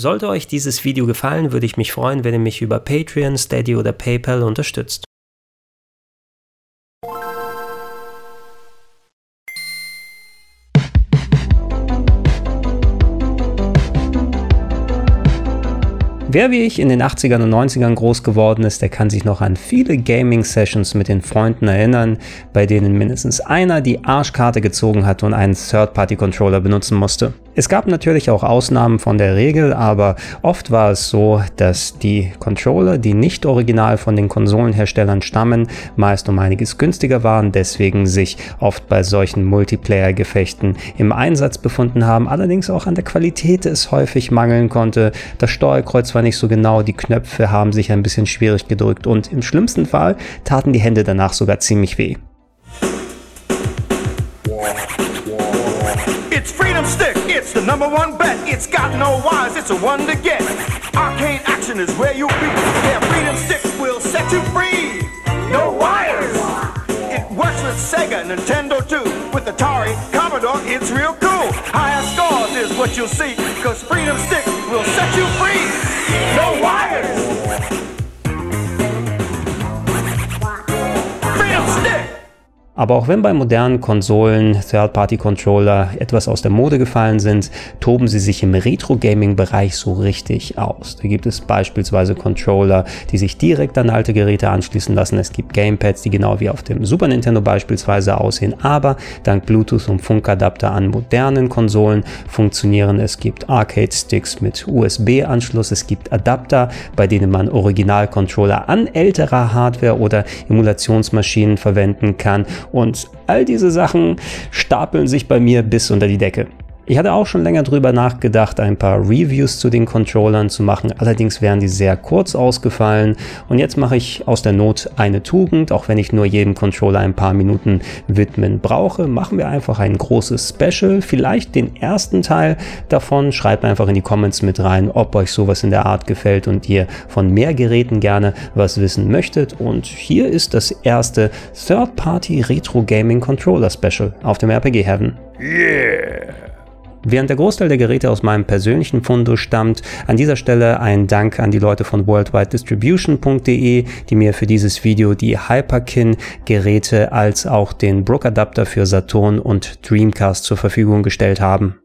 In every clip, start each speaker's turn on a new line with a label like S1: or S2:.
S1: Sollte euch dieses Video gefallen, würde ich mich freuen, wenn ihr mich über Patreon, Steady oder PayPal unterstützt. Wer wie ich in den 80ern und 90ern groß geworden ist, der kann sich noch an viele Gaming-Sessions mit den Freunden erinnern, bei denen mindestens einer die Arschkarte gezogen hat und einen Third-Party-Controller benutzen musste. Es gab natürlich auch Ausnahmen von der Regel, aber oft war es so, dass die Controller, die nicht original von den Konsolenherstellern stammen, meist um einiges günstiger waren, deswegen sich oft bei solchen Multiplayer-Gefechten im Einsatz befunden haben, allerdings auch an der Qualität es häufig mangeln konnte. Das Steuerkreuz war nicht so genau, die Knöpfe haben sich ein bisschen schwierig gedrückt und im schlimmsten Fall taten die Hände danach sogar ziemlich weh. Number one bet. It's got no wires, it's a one to get. Arcade action is where you'll be. Yeah, Freedom Stick will set you free. No wires. It works with Sega, Nintendo too. With Atari, Commodore, it's real cool. Higher scores is what you'll see. Cause Freedom Stick will set you free. No wires. Aber auch wenn bei modernen Konsolen Third-Party-Controller etwas aus der Mode gefallen sind, toben sie sich im Retro-Gaming-Bereich so richtig aus. Da gibt es beispielsweise Controller, die sich direkt an alte Geräte anschließen lassen. Es gibt Gamepads, die genau wie auf dem Super Nintendo beispielsweise aussehen, aber dank Bluetooth und Funkadapter an modernen Konsolen funktionieren. Es gibt Arcade-Sticks mit USB-Anschluss, es gibt Adapter, bei denen man Original-Controller an älterer Hardware oder Emulationsmaschinen verwenden kann und all diese Sachen stapeln sich bei mir bis unter die Decke. Ich hatte auch schon länger drüber nachgedacht, ein paar Reviews zu den Controllern zu machen, allerdings wären die sehr kurz ausgefallen. Und jetzt mache ich aus der Not eine Tugend, auch wenn ich nur jedem Controller ein paar Minuten widmen brauche, machen wir einfach ein großes Special, vielleicht den ersten Teil davon, schreibt einfach in die Comments mit rein, ob euch sowas in der Art gefällt und ihr von mehr Geräten gerne was wissen möchtet. Und hier ist das erste Third-Party Retro Gaming Controller Special auf dem RPG Heaven. Yeah! Während der Großteil der Geräte aus meinem persönlichen Fundus stammt, an dieser Stelle ein Dank an die Leute von worldwidedistribution.de, die mir für dieses Video die Hyperkin-Geräte als auch den Brook-Adapter für Saturn und Dreamcast zur Verfügung gestellt haben.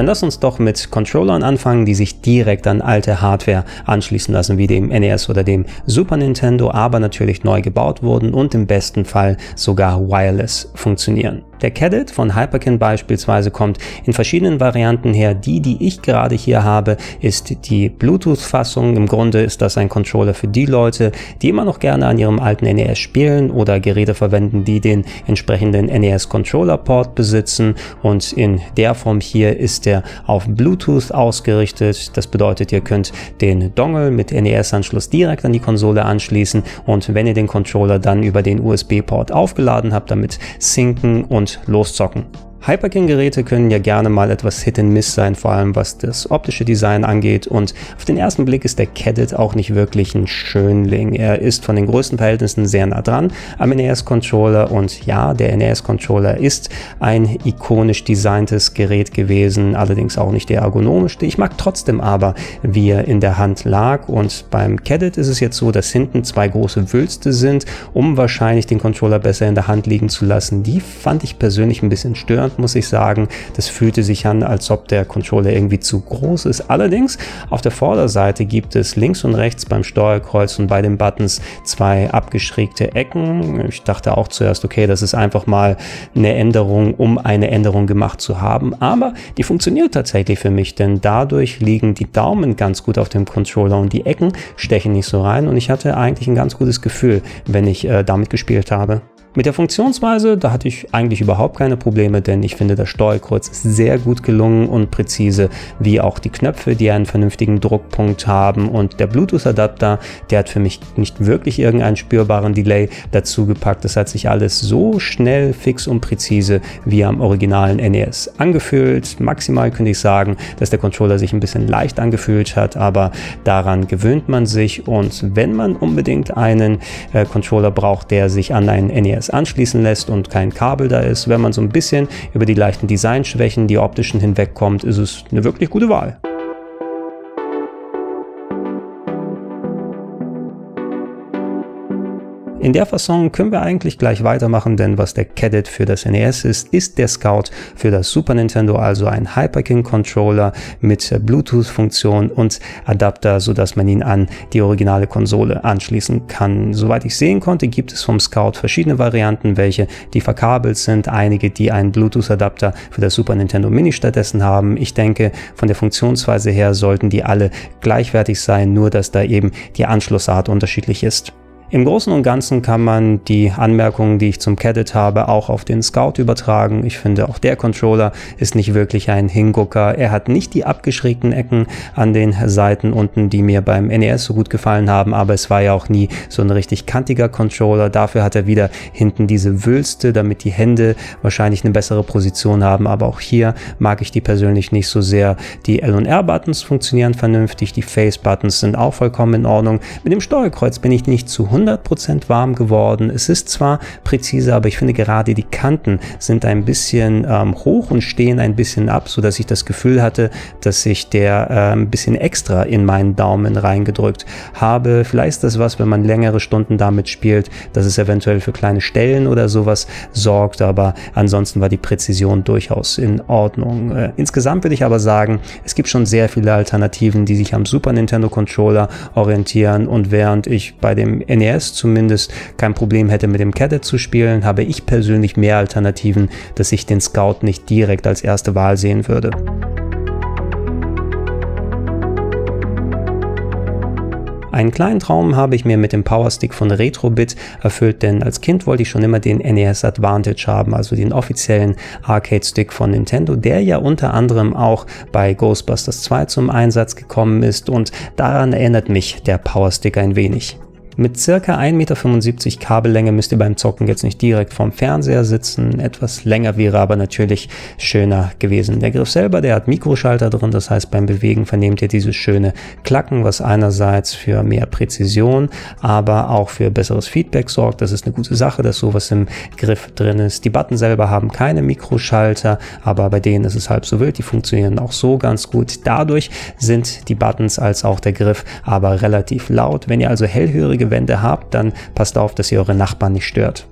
S1: Dann lass uns doch mit Controllern anfangen, die sich direkt an alte Hardware anschließen lassen, wie dem NES oder dem Super Nintendo, aber natürlich neu gebaut wurden und im besten Fall sogar wireless funktionieren. Der Cadet von Hyperkin beispielsweise kommt in verschiedenen Varianten her. Die, die ich gerade hier habe, ist die Bluetooth-Fassung. Im Grunde ist das ein Controller für die Leute, die immer noch gerne an ihrem alten NES spielen oder Geräte verwenden, die den entsprechenden NES-Controller-Port besitzen. Und in der Form hier ist er auf Bluetooth ausgerichtet. Das bedeutet, ihr könnt den Dongle mit NES-Anschluss direkt an die Konsole anschließen und wenn ihr den Controller dann über den USB-Port aufgeladen habt, damit sinken und loszocken. Hyperkin-Geräte können ja gerne mal etwas Hit and Miss sein, vor allem was das optische Design angeht. Und auf den ersten Blick ist der Cadet auch nicht wirklich ein Schönling. Er ist von den größten Verhältnissen sehr nah dran am NES-Controller. Und ja, der NES-Controller ist ein ikonisch designtes Gerät gewesen, allerdings auch nicht der ergonomischste. Ich mag trotzdem aber, wie er in der Hand lag. Und beim Cadet ist es jetzt so, dass hinten zwei große Wülste sind, um wahrscheinlich den Controller besser in der Hand liegen zu lassen. Die fand ich persönlich ein bisschen störend Abstand, muss ich sagen. Das fühlte sich an, als ob der Controller irgendwie zu groß ist. Allerdings auf der Vorderseite gibt es links und rechts beim Steuerkreuz und bei den Buttons zwei abgeschrägte Ecken. Ich dachte auch zuerst, okay, das ist einfach mal eine Änderung, um eine Änderung gemacht zu haben. Aber die funktioniert tatsächlich für mich, denn dadurch liegen die Daumen ganz gut auf dem Controller und die Ecken stechen nicht so rein und ich hatte eigentlich ein ganz gutes Gefühl, wenn ich äh, damit gespielt habe. Mit der Funktionsweise, da hatte ich eigentlich überhaupt keine Probleme, denn ich finde, das Steuerkreuz ist sehr gut gelungen und präzise, wie auch die Knöpfe, die einen vernünftigen Druckpunkt haben und der Bluetooth-Adapter, der hat für mich nicht wirklich irgendeinen spürbaren Delay dazu gepackt. Das hat sich alles so schnell, fix und präzise wie am originalen NES angefühlt. Maximal könnte ich sagen, dass der Controller sich ein bisschen leicht angefühlt hat, aber daran gewöhnt man sich und wenn man unbedingt einen äh, Controller braucht, der sich an einen NES NES anschließen lässt und kein Kabel da ist. Wenn man so ein bisschen über die leichten Designschwächen, die optischen hinwegkommt, ist es eine wirklich gute Wahl. In der Fasson können wir eigentlich gleich weitermachen, denn was der Cadet für das NES ist, ist der Scout für das Super Nintendo, also ein Hyperkin Controller mit Bluetooth-Funktion und Adapter, so dass man ihn an die originale Konsole anschließen kann. Soweit ich sehen konnte, gibt es vom Scout verschiedene Varianten, welche die verkabelt sind, einige, die einen Bluetooth-Adapter für das Super Nintendo Mini stattdessen haben. Ich denke, von der Funktionsweise her sollten die alle gleichwertig sein, nur dass da eben die Anschlussart unterschiedlich ist. Im Großen und Ganzen kann man die Anmerkungen, die ich zum Cadet habe, auch auf den Scout übertragen. Ich finde, auch der Controller ist nicht wirklich ein Hingucker. Er hat nicht die abgeschrägten Ecken an den Seiten unten, die mir beim NES so gut gefallen haben, aber es war ja auch nie so ein richtig kantiger Controller. Dafür hat er wieder hinten diese Wülste, damit die Hände wahrscheinlich eine bessere Position haben. Aber auch hier mag ich die persönlich nicht so sehr. Die L- und R-Buttons funktionieren vernünftig, die Face-Buttons sind auch vollkommen in Ordnung. Mit dem Steuerkreuz bin ich nicht zu 100% warm geworden. Es ist zwar präzise, aber ich finde gerade die Kanten sind ein bisschen ähm, hoch und stehen ein bisschen ab, so dass ich das Gefühl hatte, dass ich der äh, ein bisschen extra in meinen Daumen reingedrückt habe. Vielleicht ist das was, wenn man längere Stunden damit spielt, dass es eventuell für kleine Stellen oder sowas sorgt, aber ansonsten war die Präzision durchaus in Ordnung. Äh, insgesamt würde ich aber sagen, es gibt schon sehr viele Alternativen, die sich am Super Nintendo Controller orientieren und während ich bei dem NES NES zumindest kein Problem hätte mit dem Cadet zu spielen, habe ich persönlich mehr Alternativen, dass ich den Scout nicht direkt als erste Wahl sehen würde. Einen kleinen Traum habe ich mir mit dem Powerstick von Retrobit erfüllt, denn als Kind wollte ich schon immer den NES Advantage haben, also den offiziellen Arcade-Stick von Nintendo, der ja unter anderem auch bei Ghostbusters 2 zum Einsatz gekommen ist und daran erinnert mich der Powerstick ein wenig. Mit circa 1,75 Meter Kabellänge müsst ihr beim Zocken jetzt nicht direkt vorm Fernseher sitzen. Etwas länger wäre aber natürlich schöner gewesen. Der Griff selber, der hat Mikroschalter drin, das heißt beim Bewegen vernehmt ihr dieses schöne Klacken, was einerseits für mehr Präzision, aber auch für besseres Feedback sorgt. Das ist eine gute Sache, dass sowas im Griff drin ist. Die Button selber haben keine Mikroschalter, aber bei denen ist es halb so wild. Die funktionieren auch so ganz gut. Dadurch sind die Buttons als auch der Griff aber relativ laut. Wenn ihr also hellhörige Wände habt, dann passt auf, dass ihr eure Nachbarn nicht stört.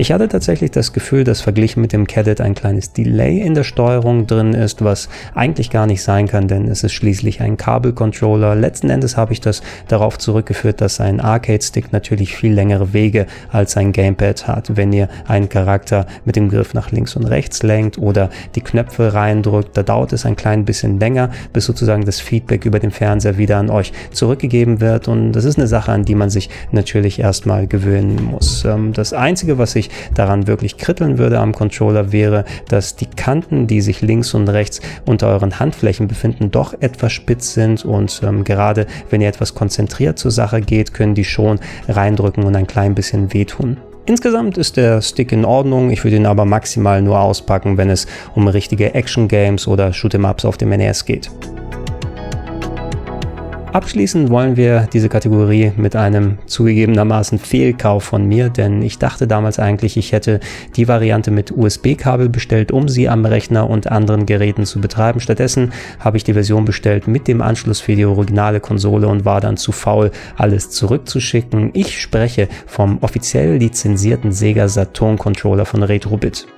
S1: Ich hatte tatsächlich das Gefühl, dass verglichen mit dem Cadet ein kleines Delay in der Steuerung drin ist, was eigentlich gar nicht sein kann, denn es ist schließlich ein Kabelcontroller. Letzten Endes habe ich das darauf zurückgeführt, dass ein Arcade-Stick natürlich viel längere Wege als ein Gamepad hat. Wenn ihr einen Charakter mit dem Griff nach links und rechts lenkt oder die Knöpfe reindrückt, da dauert es ein klein bisschen länger, bis sozusagen das Feedback über den Fernseher wieder an euch zurückgegeben wird. Und das ist eine Sache, an die man sich natürlich erstmal gewöhnen muss. Ähm, das Einzige, was ich daran wirklich kritteln würde am Controller, wäre, dass die Kanten, die sich links und rechts unter euren Handflächen befinden, doch etwas spitz sind und ähm, gerade wenn ihr etwas konzentriert zur Sache geht, können die schon reindrücken und ein klein bisschen wehtun. Insgesamt ist der Stick in Ordnung, ich würde ihn aber maximal nur auspacken, wenn es um richtige Action-Games oder Shoot'em-Ups auf dem NES geht. Abschließend wollen wir diese Kategorie mit einem zugegebenermaßen Fehlkauf von mir, denn ich dachte damals eigentlich, ich hätte die Variante mit USB-Kabel bestellt, um sie am Rechner und anderen Geräten zu betreiben. Stattdessen habe ich die Version bestellt mit dem Anschluss für die originale Konsole und war dann zu faul, alles zurückzuschicken. Ich spreche vom offiziell lizenzierten Sega Saturn Controller von Retrobit.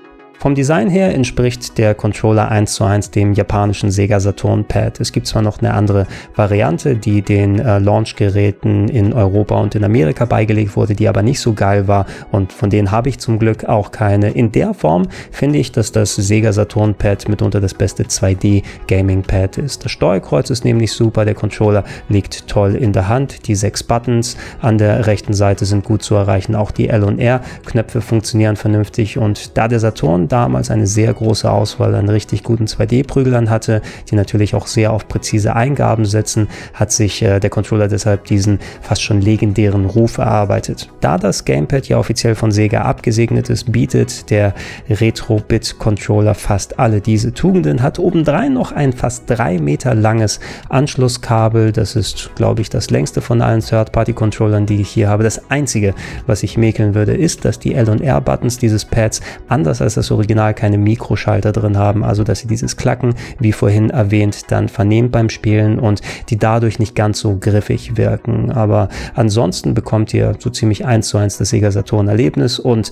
S1: Vom Design her entspricht der Controller 1 zu 1 dem japanischen Sega Saturn Pad. Es gibt zwar noch eine andere Variante, die den äh, Launchgeräten in Europa und in Amerika beigelegt wurde, die aber nicht so geil war und von denen habe ich zum Glück auch keine. In der Form finde ich, dass das Sega Saturn Pad mitunter das beste 2D Gaming Pad ist. Das Steuerkreuz ist nämlich super, der Controller liegt toll in der Hand, die sechs Buttons an der rechten Seite sind gut zu erreichen, auch die L und R Knöpfe funktionieren vernünftig und da der Saturn damals eine sehr große Auswahl an richtig guten 2D-Prügelern hatte, die natürlich auch sehr auf präzise Eingaben setzen, hat sich äh, der Controller deshalb diesen fast schon legendären Ruf erarbeitet. Da das Gamepad ja offiziell von Sega abgesegnet ist, bietet der Retro-Bit-Controller fast alle diese Tugenden, hat obendrein noch ein fast drei Meter langes Anschlusskabel. Das ist, glaube ich, das längste von allen Third-Party-Controllern, die ich hier habe. Das einzige, was ich mäkeln würde, ist, dass die L- und R-Buttons dieses Pads anders als das Original keine Mikroschalter drin haben, also dass sie dieses Klacken, wie vorhin erwähnt, dann vernehmt beim Spielen und die dadurch nicht ganz so griffig wirken. Aber ansonsten bekommt ihr so ziemlich eins zu eins das Sega Saturn Erlebnis und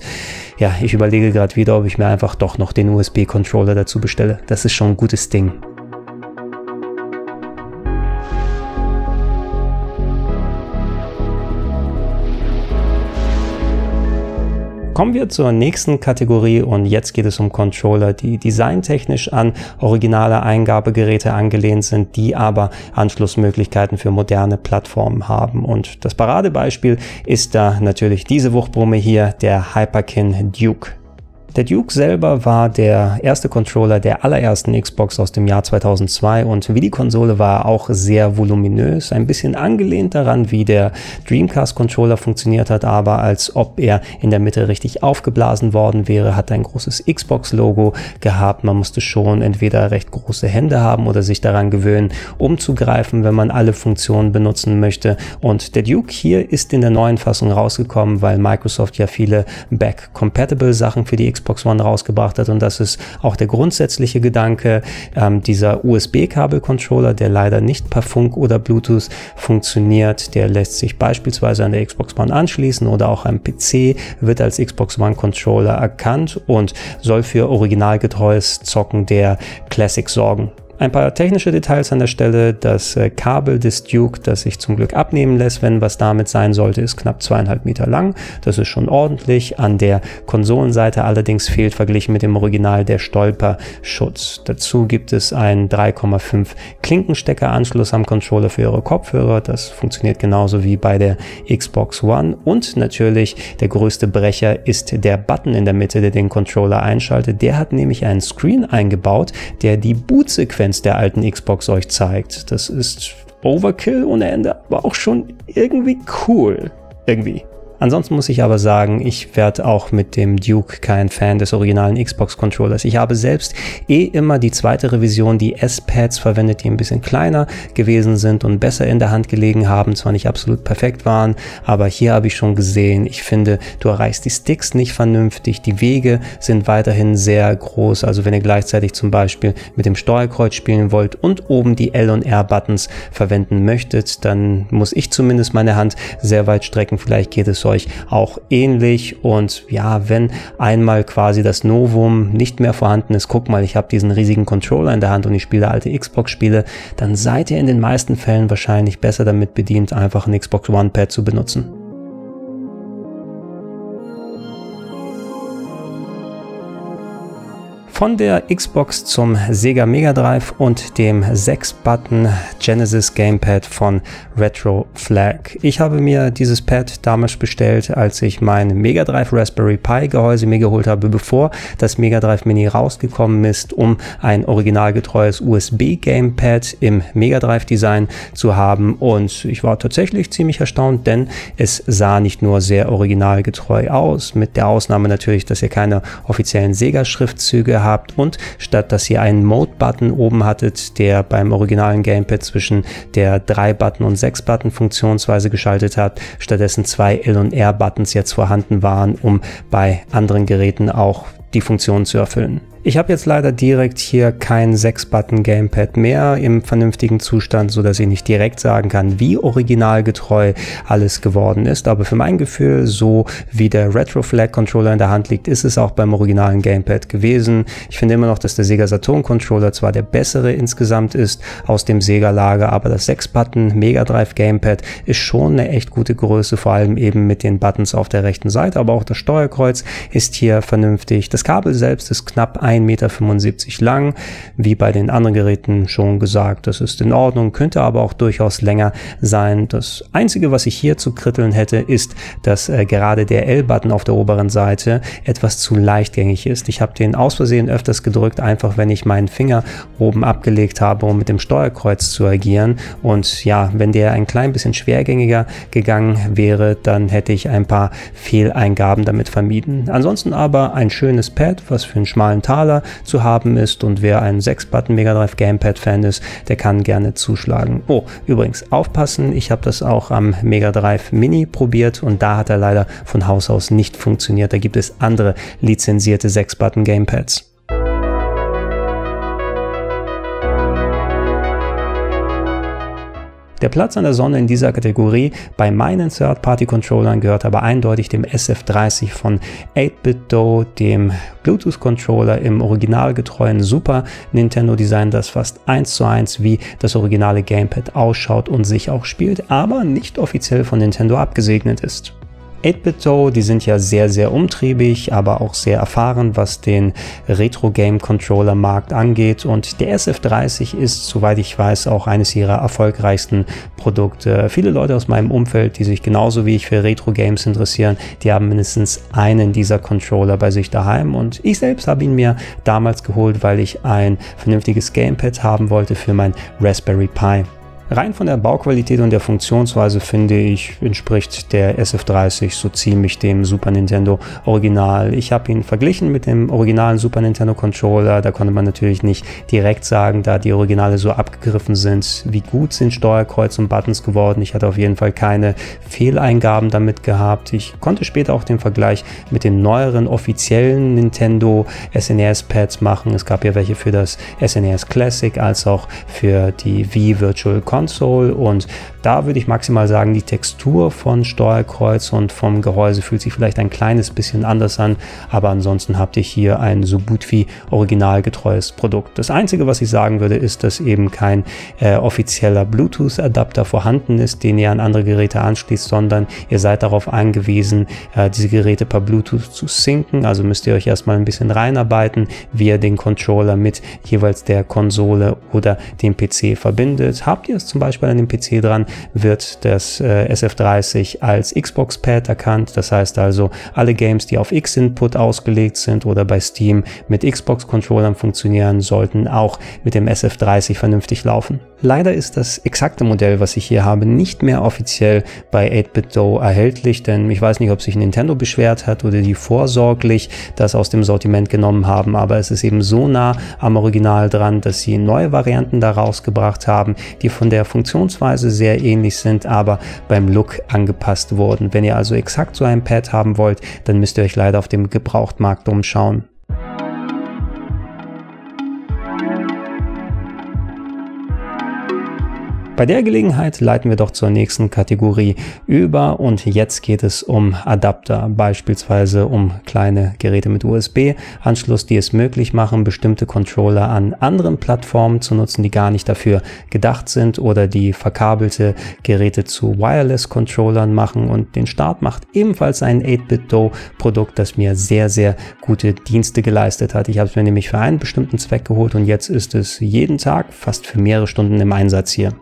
S1: ja, ich überlege gerade wieder, ob ich mir einfach doch noch den USB-Controller dazu bestelle. Das ist schon ein gutes Ding. Kommen wir zur nächsten Kategorie und jetzt geht es um Controller, die designtechnisch an originale Eingabegeräte angelehnt sind, die aber Anschlussmöglichkeiten für moderne Plattformen haben. Und das Paradebeispiel ist da natürlich diese Wuchtbrumme hier, der Hyperkin Duke. Der Duke selber war der erste Controller der allerersten Xbox aus dem Jahr 2002 und wie die Konsole war auch sehr voluminös, ein bisschen angelehnt daran, wie der Dreamcast Controller funktioniert hat, aber als ob er in der Mitte richtig aufgeblasen worden wäre, hat ein großes Xbox Logo gehabt. Man musste schon entweder recht große Hände haben oder sich daran gewöhnen, umzugreifen, wenn man alle Funktionen benutzen möchte. Und der Duke hier ist in der neuen Fassung rausgekommen, weil Microsoft ja viele Back-Compatible Sachen für die Xbox Xbox One rausgebracht hat. Und das ist auch der grundsätzliche Gedanke ähm, dieser USB-Kabel-Controller, der leider nicht per Funk oder Bluetooth funktioniert. Der lässt sich beispielsweise an der Xbox One anschließen oder auch am PC wird als Xbox One Controller erkannt und soll für originalgetreues Zocken der Classic sorgen. Ein paar technische Details an der Stelle. Das äh, Kabel des Duke, das sich zum Glück abnehmen lässt, wenn was damit sein sollte, ist knapp zweieinhalb Meter lang. Das ist schon ordentlich. An der Konsolenseite allerdings fehlt verglichen mit dem Original der Stolperschutz. Dazu gibt es einen 3,5 Klinkensteckeranschluss am Controller für Ihre Kopfhörer. Das funktioniert genauso wie bei der Xbox One. Und natürlich der größte Brecher ist der Button in der Mitte, der den Controller einschaltet. Der hat nämlich einen Screen eingebaut, der die Bootsequenz Performance der alten Xbox euch zeigt. Das ist Overkill ohne Ende, aber auch schon irgendwie cool. Irgendwie. Ansonsten muss ich aber sagen, ich werde auch mit dem Duke kein Fan des originalen Xbox Controllers. Ich habe selbst eh immer die zweite Revision, die S-Pads verwendet, die ein bisschen kleiner gewesen sind und besser in der Hand gelegen haben, zwar nicht absolut perfekt waren, aber hier habe ich schon gesehen, ich finde, du erreichst die Sticks nicht vernünftig, die Wege sind weiterhin sehr groß, also wenn ihr gleichzeitig zum Beispiel mit dem Steuerkreuz spielen wollt und oben die L und R Buttons verwenden möchtet, dann muss ich zumindest meine Hand sehr weit strecken, vielleicht geht es so euch auch ähnlich. Und ja, wenn einmal quasi das Novum nicht mehr vorhanden ist, guck mal, ich habe diesen riesigen Controller in der Hand und ich spiele alte Xbox-Spiele, dann seid ihr in den meisten Fällen wahrscheinlich besser damit bedient, einfach ein Xbox One Pad zu benutzen. Von der Xbox zum Sega Mega Drive und dem 6-Button Genesis Gamepad von Retro Flag. Ich habe mir dieses Pad damals bestellt, als ich mein Mega Drive Raspberry Pi Gehäuse mir geholt habe, bevor das Mega Drive Mini rausgekommen ist, um ein originalgetreues USB Gamepad im Mega Drive Design zu haben und ich war tatsächlich ziemlich erstaunt, denn es sah nicht nur sehr originalgetreu aus, mit der Ausnahme natürlich, dass ihr keine offiziellen Sega Schriftzüge habt, habt und statt dass ihr einen Mode-Button oben hattet, der beim originalen Gamepad zwischen der 3-Button und 6-Button Funktionsweise geschaltet hat, stattdessen zwei L- und R-Buttons jetzt vorhanden waren, um bei anderen Geräten auch die Funktion zu erfüllen. Ich habe jetzt leider direkt hier kein 6-Button-Gamepad mehr im vernünftigen Zustand, so dass ich nicht direkt sagen kann, wie originalgetreu alles geworden ist. Aber für mein Gefühl, so wie der Retro Flag Controller in der Hand liegt, ist es auch beim originalen Gamepad gewesen. Ich finde immer noch, dass der Sega Saturn Controller zwar der bessere insgesamt ist aus dem Sega Lager, aber das 6-Button Mega Drive Gamepad ist schon eine echt gute Größe, vor allem eben mit den Buttons auf der rechten Seite. Aber auch das Steuerkreuz ist hier vernünftig. Das Kabel selbst ist knapp 1,75 Meter lang. Wie bei den anderen Geräten schon gesagt, das ist in Ordnung, könnte aber auch durchaus länger sein. Das Einzige, was ich hier zu kritteln hätte, ist, dass äh, gerade der L-Button auf der oberen Seite etwas zu leichtgängig ist. Ich habe den aus Versehen öfters gedrückt, einfach wenn ich meinen Finger oben abgelegt habe, um mit dem Steuerkreuz zu agieren. Und ja, wenn der ein klein bisschen schwergängiger gegangen wäre, dann hätte ich ein paar Fehleingaben damit vermieden. Ansonsten aber ein schönes Pad, was für einen schmalen Taler zu haben ist und wer ein 6-Button Mega Drive Gamepad Fan ist, der kann gerne zuschlagen. Oh, übrigens aufpassen, ich habe das auch am Mega Drive Mini probiert und da hat er leider von Haus aus nicht funktioniert. Da gibt es andere lizenzierte 6-Button Gamepads. Der Platz an der Sonne in dieser Kategorie bei meinen Third-Party-Controllern gehört aber eindeutig dem SF30 von 8-Bit-Do, dem Bluetooth-Controller im originalgetreuen Super Nintendo Design, das fast eins zu eins wie das originale Gamepad ausschaut und sich auch spielt, aber nicht offiziell von Nintendo abgesegnet ist. 8-Bit-Do, die sind ja sehr, sehr umtriebig, aber auch sehr erfahren, was den Retro-Game-Controller-Markt angeht. Und der SF30 ist, soweit ich weiß, auch eines ihrer erfolgreichsten Produkte. Viele Leute aus meinem Umfeld, die sich genauso wie ich für Retro-Games interessieren, die haben mindestens einen dieser Controller bei sich daheim. Und ich selbst habe ihn mir damals geholt, weil ich ein vernünftiges Gamepad haben wollte für mein Raspberry Pi. Rein von der Bauqualität und der Funktionsweise finde ich, entspricht der SF30 so ziemlich dem Super Nintendo Original. Ich habe ihn verglichen mit dem originalen Super Nintendo Controller. Da konnte man natürlich nicht direkt sagen, da die Originale so abgegriffen sind, wie gut sind Steuerkreuz und Buttons geworden. Ich hatte auf jeden Fall keine Fehleingaben damit gehabt. Ich konnte später auch den Vergleich mit den neueren offiziellen Nintendo SNES Pads machen. Es gab ja welche für das SNES Classic als auch für die Wii Virtual Console Console und da würde ich maximal sagen, die Textur von Steuerkreuz und vom Gehäuse fühlt sich vielleicht ein kleines bisschen anders an, aber ansonsten habt ihr hier ein so gut wie originalgetreues Produkt. Das Einzige, was ich sagen würde, ist, dass eben kein äh, offizieller Bluetooth-Adapter vorhanden ist, den ihr an andere Geräte anschließt, sondern ihr seid darauf angewiesen, äh, diese Geräte per Bluetooth zu synken. Also müsst ihr euch erstmal ein bisschen reinarbeiten, wie ihr den Controller mit jeweils der Konsole oder dem PC verbindet. Habt ihr es zum Beispiel an dem PC dran, wird das äh, SF30 als Xbox-Pad erkannt. Das heißt also, alle Games, die auf X-Input ausgelegt sind oder bei Steam mit Xbox-Controllern funktionieren, sollten auch mit dem SF30 vernünftig laufen. Leider ist das exakte Modell, was ich hier habe, nicht mehr offiziell bei 8BitDo erhältlich, denn ich weiß nicht, ob sich Nintendo beschwert hat oder die vorsorglich das aus dem Sortiment genommen haben, aber es ist eben so nah am Original dran, dass sie neue Varianten da rausgebracht haben, die von der Funktionsweise sehr ähnlich sind, aber beim Look angepasst wurden. Wenn ihr also exakt so ein Pad haben wollt, dann müsst ihr euch leider auf dem Gebrauchtmarkt umschauen. Bei der Gelegenheit leiten wir doch zur nächsten Kategorie über und jetzt geht es um Adapter, beispielsweise um kleine Geräte mit USB-Anschluss, die es möglich machen, bestimmte Controller an anderen Plattformen zu nutzen, die gar nicht dafür gedacht sind oder die verkabelte Geräte zu Wireless-Controllern machen und den Start macht ebenfalls ein 8-Bit-Do-Produkt, das mir sehr, sehr gute Dienste geleistet hat. Ich habe es mir nämlich für einen bestimmten Zweck geholt und jetzt ist es jeden Tag fast für mehrere Stunden im Einsatz hier.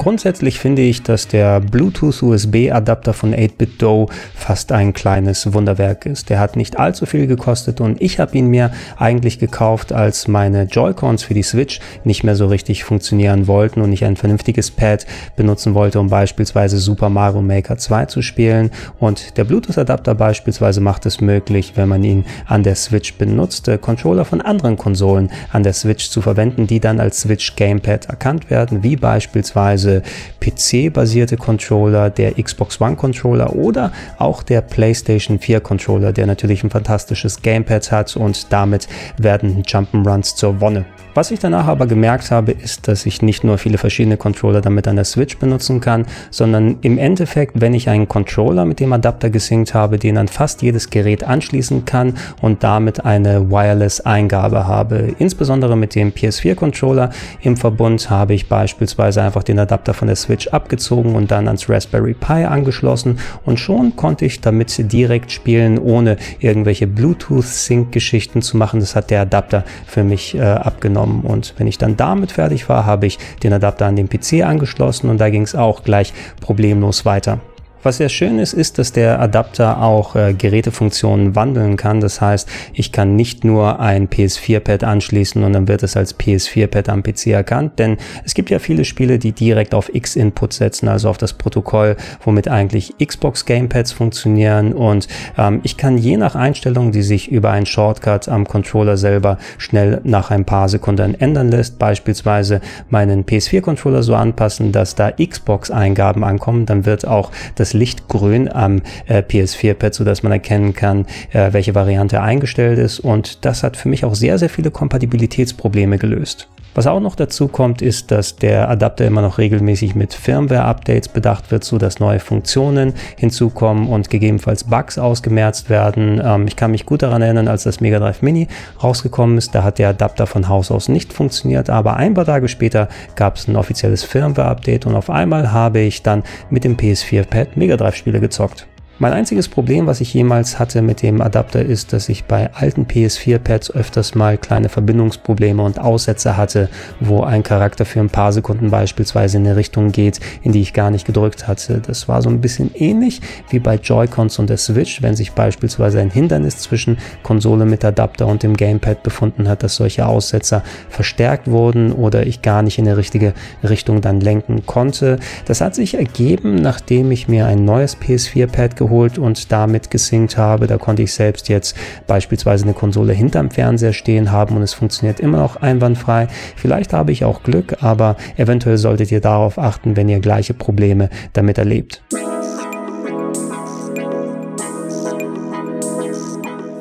S1: Grundsätzlich finde ich, dass der Bluetooth-USB-Adapter von 8BitDo fast ein kleines Wunderwerk ist. Der hat nicht allzu viel gekostet und ich habe ihn mir eigentlich gekauft, als meine Joy-Cons für die Switch nicht mehr so richtig funktionieren wollten und ich ein vernünftiges Pad benutzen wollte, um beispielsweise Super Mario Maker 2 zu spielen. Und der Bluetooth-Adapter beispielsweise macht es möglich, wenn man ihn an der Switch benutzt, Controller von anderen Konsolen an der Switch zu verwenden, die dann als Switch Gamepad erkannt werden, wie beispielsweise diese PC-basierte Controller, der Xbox One Controller oder auch der PlayStation 4 Controller, der natürlich ein fantastisches Gamepad hat und damit werden Jump'n'Runs zur Wonne. Was ich danach aber gemerkt habe, ist, dass ich nicht nur viele verschiedene Controller damit an der Switch benutzen kann, sondern im Endeffekt, wenn ich einen Controller mit dem Adapter gesynkt habe, den an fast jedes Gerät anschließen kann und damit eine Wireless-Eingabe habe. Insbesondere mit dem PS4-Controller im Verbund habe ich beispielsweise einfach den Adapter von der Switch abgezogen und dann ans Raspberry Pi angeschlossen und schon konnte ich damit direkt spielen, ohne irgendwelche Bluetooth-Sync-Geschichten zu machen. Das hat der Adapter für mich äh, abgenommen genommen und wenn ich dann damit fertig war, habe ich den Adapter an den PC angeschlossen und da ging es auch gleich problemlos weiter. Was sehr schön ist, ist, dass der Adapter auch äh, Gerätefunktionen wandeln kann. Das heißt, ich kann nicht nur ein PS4-Pad anschließen und dann wird es als PS4-Pad am PC erkannt, denn es gibt ja viele Spiele, die direkt auf X-Input setzen, also auf das Protokoll, womit eigentlich Xbox Gamepads funktionieren und ähm, ich kann je nach Einstellung, die sich über einen Shortcut am Controller selber schnell nach ein paar Sekunden ändern lässt, beispielsweise meinen PS4-Controller so anpassen, dass da Xbox-Eingaben ankommen, dann wird auch das das Licht grün am äh, PS4-Pad, sodass man erkennen kann, äh, welche Variante eingestellt ist. Und das hat für mich auch sehr, sehr viele Kompatibilitätsprobleme gelöst. Was auch noch dazu kommt, ist, dass der Adapter immer noch regelmäßig mit Firmware-Updates bedacht wird, so dass neue Funktionen hinzukommen und gegebenenfalls Bugs ausgemerzt werden. Ähm, ich kann mich gut daran erinnern, als das Mega Drive Mini rausgekommen ist, da hat der Adapter von Haus aus nicht funktioniert, aber ein paar Tage später gab es ein offizielles Firmware-Update und auf einmal habe ich dann mit dem PS4-Pad Mega Drive Spiele gezockt. Mein einziges Problem, was ich jemals hatte mit dem Adapter, ist, dass ich bei alten PS4-Pads öfters mal kleine Verbindungsprobleme und Aussätze hatte, wo ein Charakter für ein paar Sekunden beispielsweise in eine Richtung geht, in die ich gar nicht gedrückt hatte. Das war so ein bisschen ähnlich wie bei Joy-Cons und der Switch, wenn sich beispielsweise ein Hindernis zwischen Konsole mit Adapter und dem Gamepad befunden hat, dass solche Aussetzer verstärkt wurden oder ich gar nicht in die richtige Richtung dann lenken konnte. Das hat sich ergeben, nachdem ich mir ein neues PS4-Pad geholt geholt und damit gesynkt habe. Da konnte ich selbst jetzt beispielsweise eine Konsole hinterm Fernseher stehen haben und es funktioniert immer noch einwandfrei. Vielleicht habe ich auch Glück, aber eventuell solltet ihr darauf achten, wenn ihr gleiche Probleme damit erlebt.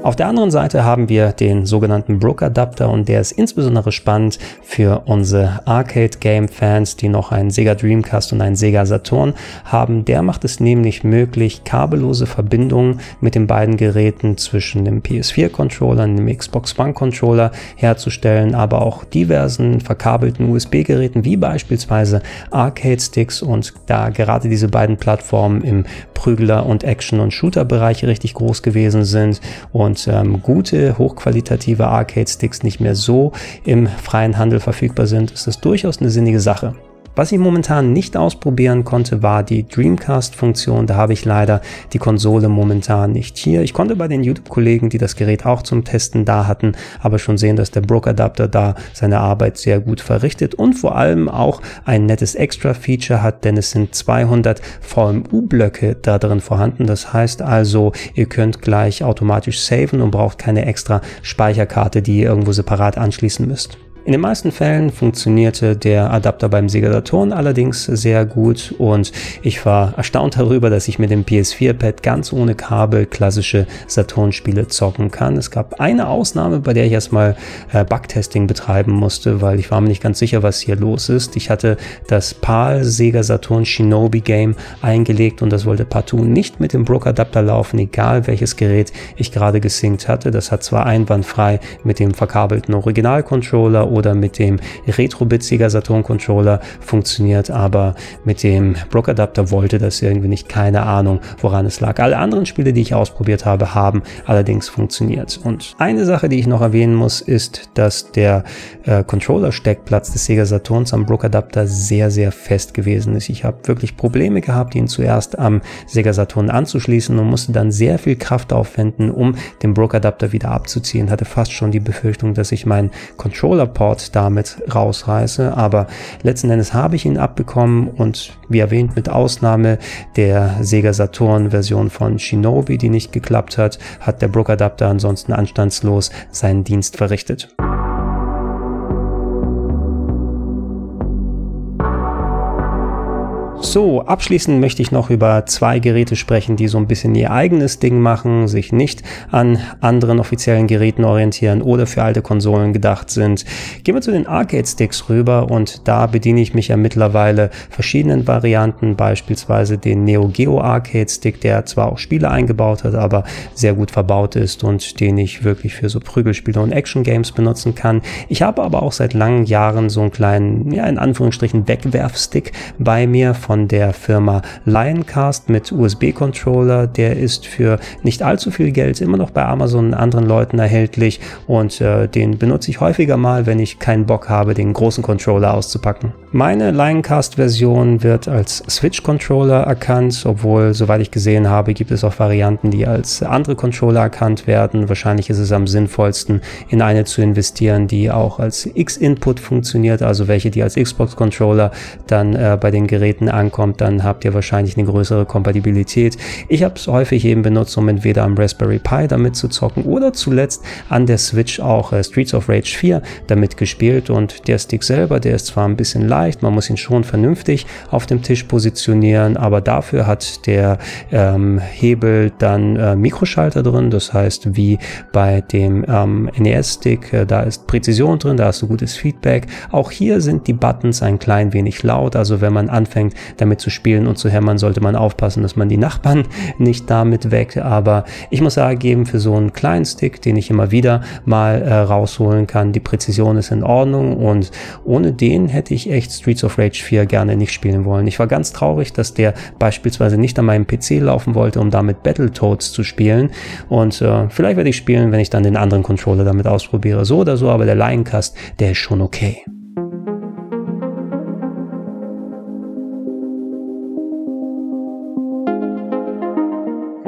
S1: Auf der anderen Seite haben wir den sogenannten Brook Adapter und der ist insbesondere spannend für unsere Arcade Game Fans, die noch einen Sega Dreamcast und einen Sega Saturn haben. Der macht es nämlich möglich, kabellose Verbindungen mit den beiden Geräten zwischen dem PS4 Controller und dem Xbox One Controller herzustellen, aber auch diversen verkabelten USB Geräten wie beispielsweise Arcade Sticks und da gerade diese beiden Plattformen im Prügler und Action und Shooter Bereich richtig groß gewesen sind und und ähm, gute, hochqualitative Arcade-Sticks nicht mehr so im freien Handel verfügbar sind, ist das durchaus eine sinnige Sache. Was ich momentan nicht ausprobieren konnte, war die Dreamcast-Funktion. Da habe ich leider die Konsole momentan nicht hier. Ich konnte bei den YouTube-Kollegen, die das Gerät auch zum Testen da hatten, aber schon sehen, dass der Brook-Adapter da seine Arbeit sehr gut verrichtet und vor allem auch ein nettes Extra-Feature hat, denn es sind 200 VMU-Blöcke da drin vorhanden. Das heißt also, ihr könnt gleich automatisch saven und braucht keine extra Speicherkarte, die ihr irgendwo separat anschließen müsst. In den meisten Fällen funktionierte der Adapter beim Sega Saturn allerdings sehr gut und ich war erstaunt darüber, dass ich mit dem PS4-Pad ganz ohne Kabel klassische Saturn-Spiele zocken kann. Es gab eine Ausnahme, bei der ich erstmal äh, Bugtesting betreiben musste, weil ich war mir nicht ganz sicher, was hier los ist. Ich hatte das PAL Sega Saturn Shinobi Game eingelegt und das wollte partout nicht mit dem Brook-Adapter laufen, egal welches Gerät ich gerade gesynkt hatte. Das hat zwar einwandfrei mit dem verkabelten Original-Controller oder mit dem Retrobit Sega Saturn Controller funktioniert, aber mit dem Brook Adapter wollte das irgendwie nicht. Keine Ahnung, woran es lag. Alle anderen Spiele, die ich ausprobiert habe, haben allerdings funktioniert. Und eine Sache, die ich noch erwähnen muss, ist, dass der äh, Controller-Steckplatz des Sega Saturns am Brook Adapter sehr, sehr fest gewesen ist. Ich habe wirklich Probleme gehabt, ihn zuerst am Sega Saturn anzuschließen und musste dann sehr viel Kraft aufwenden, um den Brook Adapter wieder abzuziehen. Hatte fast schon die Befürchtung, dass ich meinen Controller-Port Support damit rausreiße. Aber letzten Endes habe ich ihn abbekommen und wie erwähnt, mit Ausnahme der Sega Saturn Version von Shinobi, die nicht geklappt hat, hat der Brook Adapter ansonsten anstandslos seinen Dienst verrichtet. So, abschließend möchte ich noch über zwei Geräte sprechen, die so ein bisschen ihr eigenes Ding machen, sich nicht an anderen offiziellen Geräten orientieren oder für alte Konsolen gedacht sind. Gehen wir zu den Arcade-Sticks rüber und da bediene ich mich ja mittlerweile verschiedenen Varianten, beispielsweise den Neo Geo Arcade Stick, der zwar auch Spiele eingebaut hat, aber sehr gut verbaut ist und den ich wirklich für so Prügelspiele und Action Games benutzen kann. Ich habe aber auch seit langen Jahren so einen kleinen, ja, in Anführungsstrichen Wegwerfstick bei mir von der Firma Lioncast mit USB-Controller. Der ist für nicht allzu viel Geld immer noch bei Amazon und anderen Leuten erhältlich und äh, den benutze ich häufiger mal, wenn ich keinen Bock habe, den großen Controller auszupacken. Meine Lioncast-Version wird als Switch-Controller erkannt, obwohl, soweit ich gesehen habe, gibt es auch Varianten, die als andere Controller erkannt werden. Wahrscheinlich ist es am sinnvollsten, in eine zu investieren, die auch als X-Input funktioniert, also welche, die als Xbox-Controller dann äh, bei den Geräten ankommt, dann habt ihr wahrscheinlich eine größere Kompatibilität. Ich habe es häufig eben benutzt, um entweder am Raspberry Pi damit zu zocken oder zuletzt an der Switch auch äh, Streets of Rage 4 damit gespielt und der Stick selber, der ist zwar ein bisschen leicht, man muss ihn schon vernünftig auf dem Tisch positionieren, aber dafür hat der ähm, Hebel dann äh, Mikroschalter drin, das heißt wie bei dem ähm, NES-Stick, äh, da ist Präzision drin, da hast du gutes Feedback. Auch hier sind die Buttons ein klein wenig laut, also wenn man anfängt damit zu spielen und zu hämmern, sollte man aufpassen, dass man die Nachbarn nicht damit weckt, aber ich muss sagen, für so einen kleinen Stick, den ich immer wieder mal äh, rausholen kann, die Präzision ist in Ordnung und ohne den hätte ich echt Streets of Rage 4 gerne nicht spielen wollen. Ich war ganz traurig, dass der beispielsweise nicht an meinem PC laufen wollte, um damit Battletoads zu spielen und äh, vielleicht werde ich spielen, wenn ich dann den anderen Controller damit ausprobiere. So oder so, aber der Lioncast, der ist schon okay.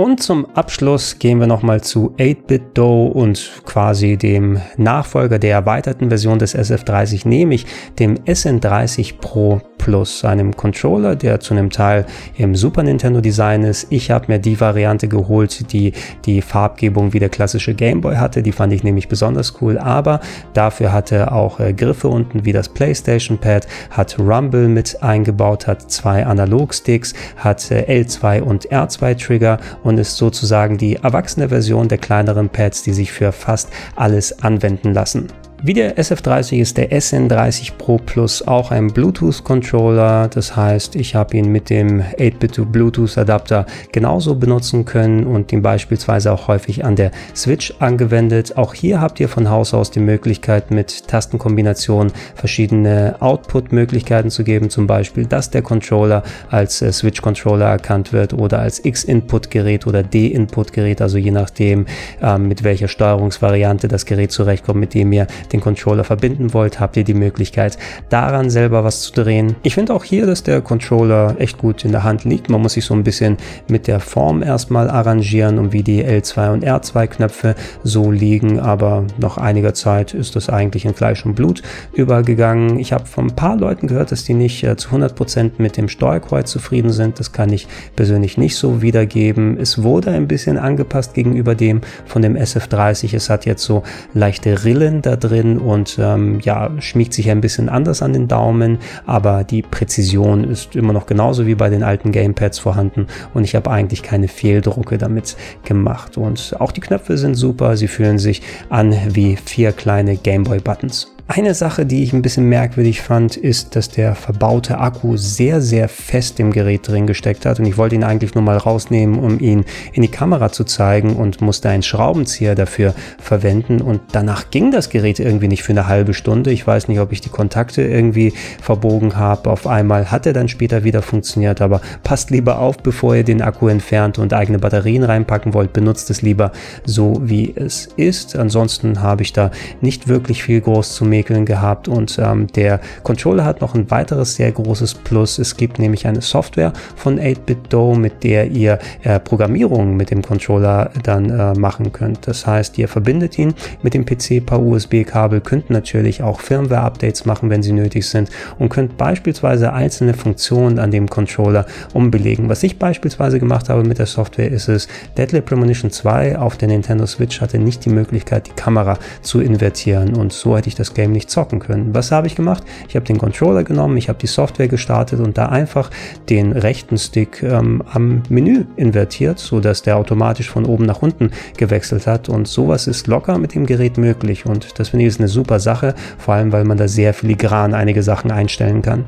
S1: Und zum Abschluss gehen wir nochmal zu 8-Bit-Do und quasi dem Nachfolger der erweiterten Version des SF30, nämlich dem SN30 Pro Plus, einem Controller, der zu einem Teil im Super Nintendo Design ist. Ich habe mir die Variante geholt, die die Farbgebung wie der klassische Game Boy hatte. Die fand ich nämlich besonders cool, aber dafür hatte auch äh, Griffe unten wie das PlayStation Pad, hat Rumble mit eingebaut, hat zwei Analog-Sticks, hat äh, L2 und R2 Trigger und ist sozusagen die erwachsene Version der kleineren Pads, die sich für fast alles anwenden lassen. Wie der SF30 ist der SN30 Pro Plus auch ein Bluetooth-Controller. Das heißt, ich habe ihn mit dem 8-Bit Bluetooth-Adapter genauso benutzen können und ihn beispielsweise auch häufig an der Switch angewendet. Auch hier habt ihr von Haus aus die Möglichkeit, mit Tastenkombinationen verschiedene Output-Möglichkeiten zu geben. Zum Beispiel, dass der Controller als äh, Switch-Controller erkannt wird oder als X-Input-Gerät oder D-Input-Gerät, also je nachdem, äh, mit welcher Steuerungsvariante das Gerät zurechtkommt, mit dem ihr den Controller verbinden wollt, habt ihr die Möglichkeit, daran selber was zu drehen. Ich finde auch hier, dass der Controller echt gut in der Hand liegt. Man muss sich so ein bisschen mit der Form erstmal arrangieren und wie die L2 und R2 Knöpfe so liegen, aber nach einiger Zeit ist das eigentlich in Fleisch und Blut übergegangen. Ich habe von ein paar Leuten gehört, dass die nicht äh, zu 100% mit dem Steuerkreuz zufrieden sind. Das kann ich persönlich nicht so wiedergeben. Es wurde ein bisschen angepasst gegenüber dem von dem SF30. Es hat jetzt so leichte Rillen da drin drin und ähm, ja, schmiegt sich ein bisschen anders an den Daumen, aber die Präzision ist immer noch genauso wie bei den alten Gamepads vorhanden und ich habe eigentlich keine Fehldrucke damit gemacht. Und auch die Knöpfe sind super, sie fühlen sich an wie vier kleine Gameboy-Buttons. Eine Sache, die ich ein bisschen merkwürdig fand, ist, dass der verbaute Akku sehr, sehr fest im Gerät drin gesteckt hat und ich wollte ihn eigentlich nur mal rausnehmen, um ihn in die Kamera zu zeigen und musste einen Schraubenzieher dafür verwenden und danach ging das Gerät irgendwie nicht für eine halbe Stunde. Ich weiß nicht, ob ich die Kontakte irgendwie verbogen habe. Auf einmal hat er dann später wieder funktioniert, aber passt lieber auf, bevor ihr den Akku entfernt und eigene Batterien reinpacken wollt. Benutzt es lieber so, wie es ist. Ansonsten habe ich da nicht wirklich viel groß zu mäkeln Mäkeln gehabt und ähm, der Controller hat noch ein weiteres sehr großes Plus. Es gibt nämlich eine Software von 8BitDo, mit der ihr äh, Programmierungen mit dem Controller dann äh, machen könnt. Das heißt, ihr verbindet ihn mit dem PC per USB-Kabel, könnt natürlich auch Firmware-Updates machen, wenn sie nötig sind und könnt beispielsweise einzelne Funktionen an dem Controller umbelegen. Was ich beispielsweise gemacht habe mit der Software ist es, Deadly Premonition 2 auf der Nintendo Switch hatte nicht die Möglichkeit, die Kamera zu invertieren und so hätte ich das gerne Game nicht zocken können. Was habe ich gemacht? Ich habe den Controller genommen, ich habe die Software gestartet und da einfach den rechten Stick ähm, am Menü invertiert, sodass der automatisch von oben nach unten gewechselt hat. Und sowas ist locker mit dem Gerät möglich. Und das finde ich ist eine super Sache, vor allem weil man da sehr filigran einige Sachen einstellen kann.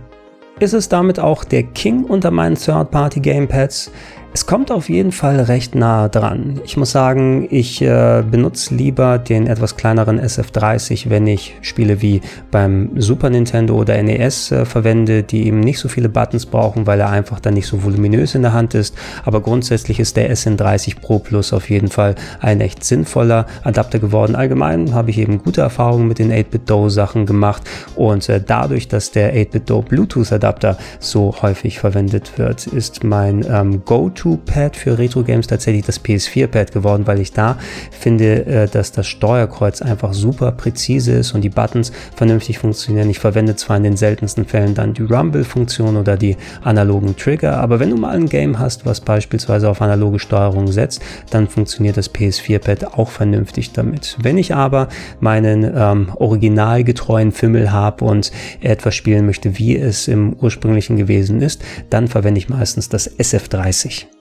S1: Ist es damit auch der King unter meinen Third-Party Gamepads? Es kommt auf jeden Fall recht nah dran. Ich muss sagen, ich äh, benutze lieber den etwas kleineren SF30, wenn ich Spiele wie beim Super Nintendo oder NES äh, verwende, die eben nicht so viele Buttons brauchen, weil er einfach dann nicht so voluminös in der Hand ist. Aber grundsätzlich ist der SN30 Pro Plus auf jeden Fall ein echt sinnvoller Adapter geworden. Allgemein habe ich eben gute Erfahrungen mit den 8-Bit-Do Sachen gemacht und äh, dadurch, dass der 8-Bit-Do Bluetooth Adapter so häufig verwendet wird, ist mein ähm, Go-To 2-Pad für Retro-Games tatsächlich das PS4-Pad geworden, weil ich da finde, äh, dass das Steuerkreuz einfach super präzise ist und die Buttons vernünftig funktionieren. Ich verwende zwar in den seltensten Fällen dann die Rumble-Funktion oder die analogen Trigger, aber wenn du mal ein Game hast, was beispielsweise auf analoge Steuerung setzt, dann funktioniert das PS4-Pad auch vernünftig damit. Wenn ich aber meinen ähm, originalgetreuen Fimmel habe und etwas spielen möchte, wie es im ursprünglichen gewesen ist, dann verwende ich meistens das SF30.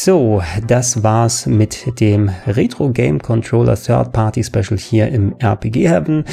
S1: So, das war's mit dem Retro Game Controller Third Party Special hier im RPG Heaven.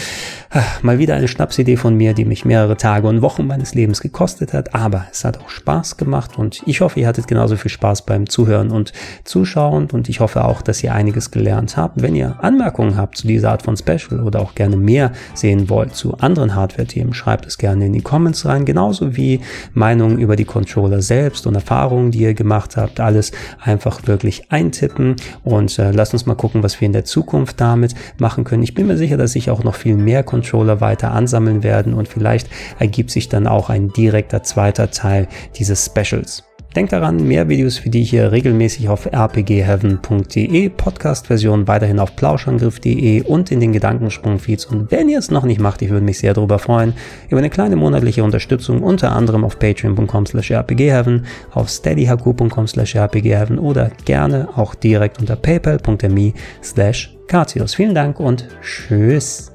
S1: Mal wieder eine Schnapsidee von mir, die mich mehrere Tage und Wochen meines Lebens gekostet hat, aber es hat auch Spaß gemacht und ich hoffe, ihr hattet genauso viel Spaß beim Zuhören und Zuschauen und ich hoffe auch, dass ihr einiges gelernt habt. Wenn ihr Anmerkungen habt zu dieser Art von Special oder auch gerne mehr sehen wollt zu anderen Hardware-Themen, schreibt es gerne in die Comments rein, genauso wie Meinungen über die Controller selbst und Erfahrungen, die ihr gemacht habt. Alles einfach wirklich eintippen und äh, lasst uns mal gucken, was wir in der Zukunft damit machen können. Ich bin mir sicher, dass ich auch noch viel mehr Controller weiter ansammeln werden und vielleicht ergibt sich dann auch ein direkter zweiter Teil dieses Specials. Denkt daran, mehr Videos für die hier regelmäßig auf rpgheaven.de, Podcast-Version weiterhin auf plauschangriff.de und in den Gedankensprung-Feeds. Und wenn ihr es noch nicht macht, ich würde mich sehr darüber freuen, über eine kleine monatliche Unterstützung, unter anderem auf patreon.com slash rpgheaven, auf steadyhq.com slash rpgheaven oder gerne auch direkt unter paypal.me slash Vielen Dank und tschüss.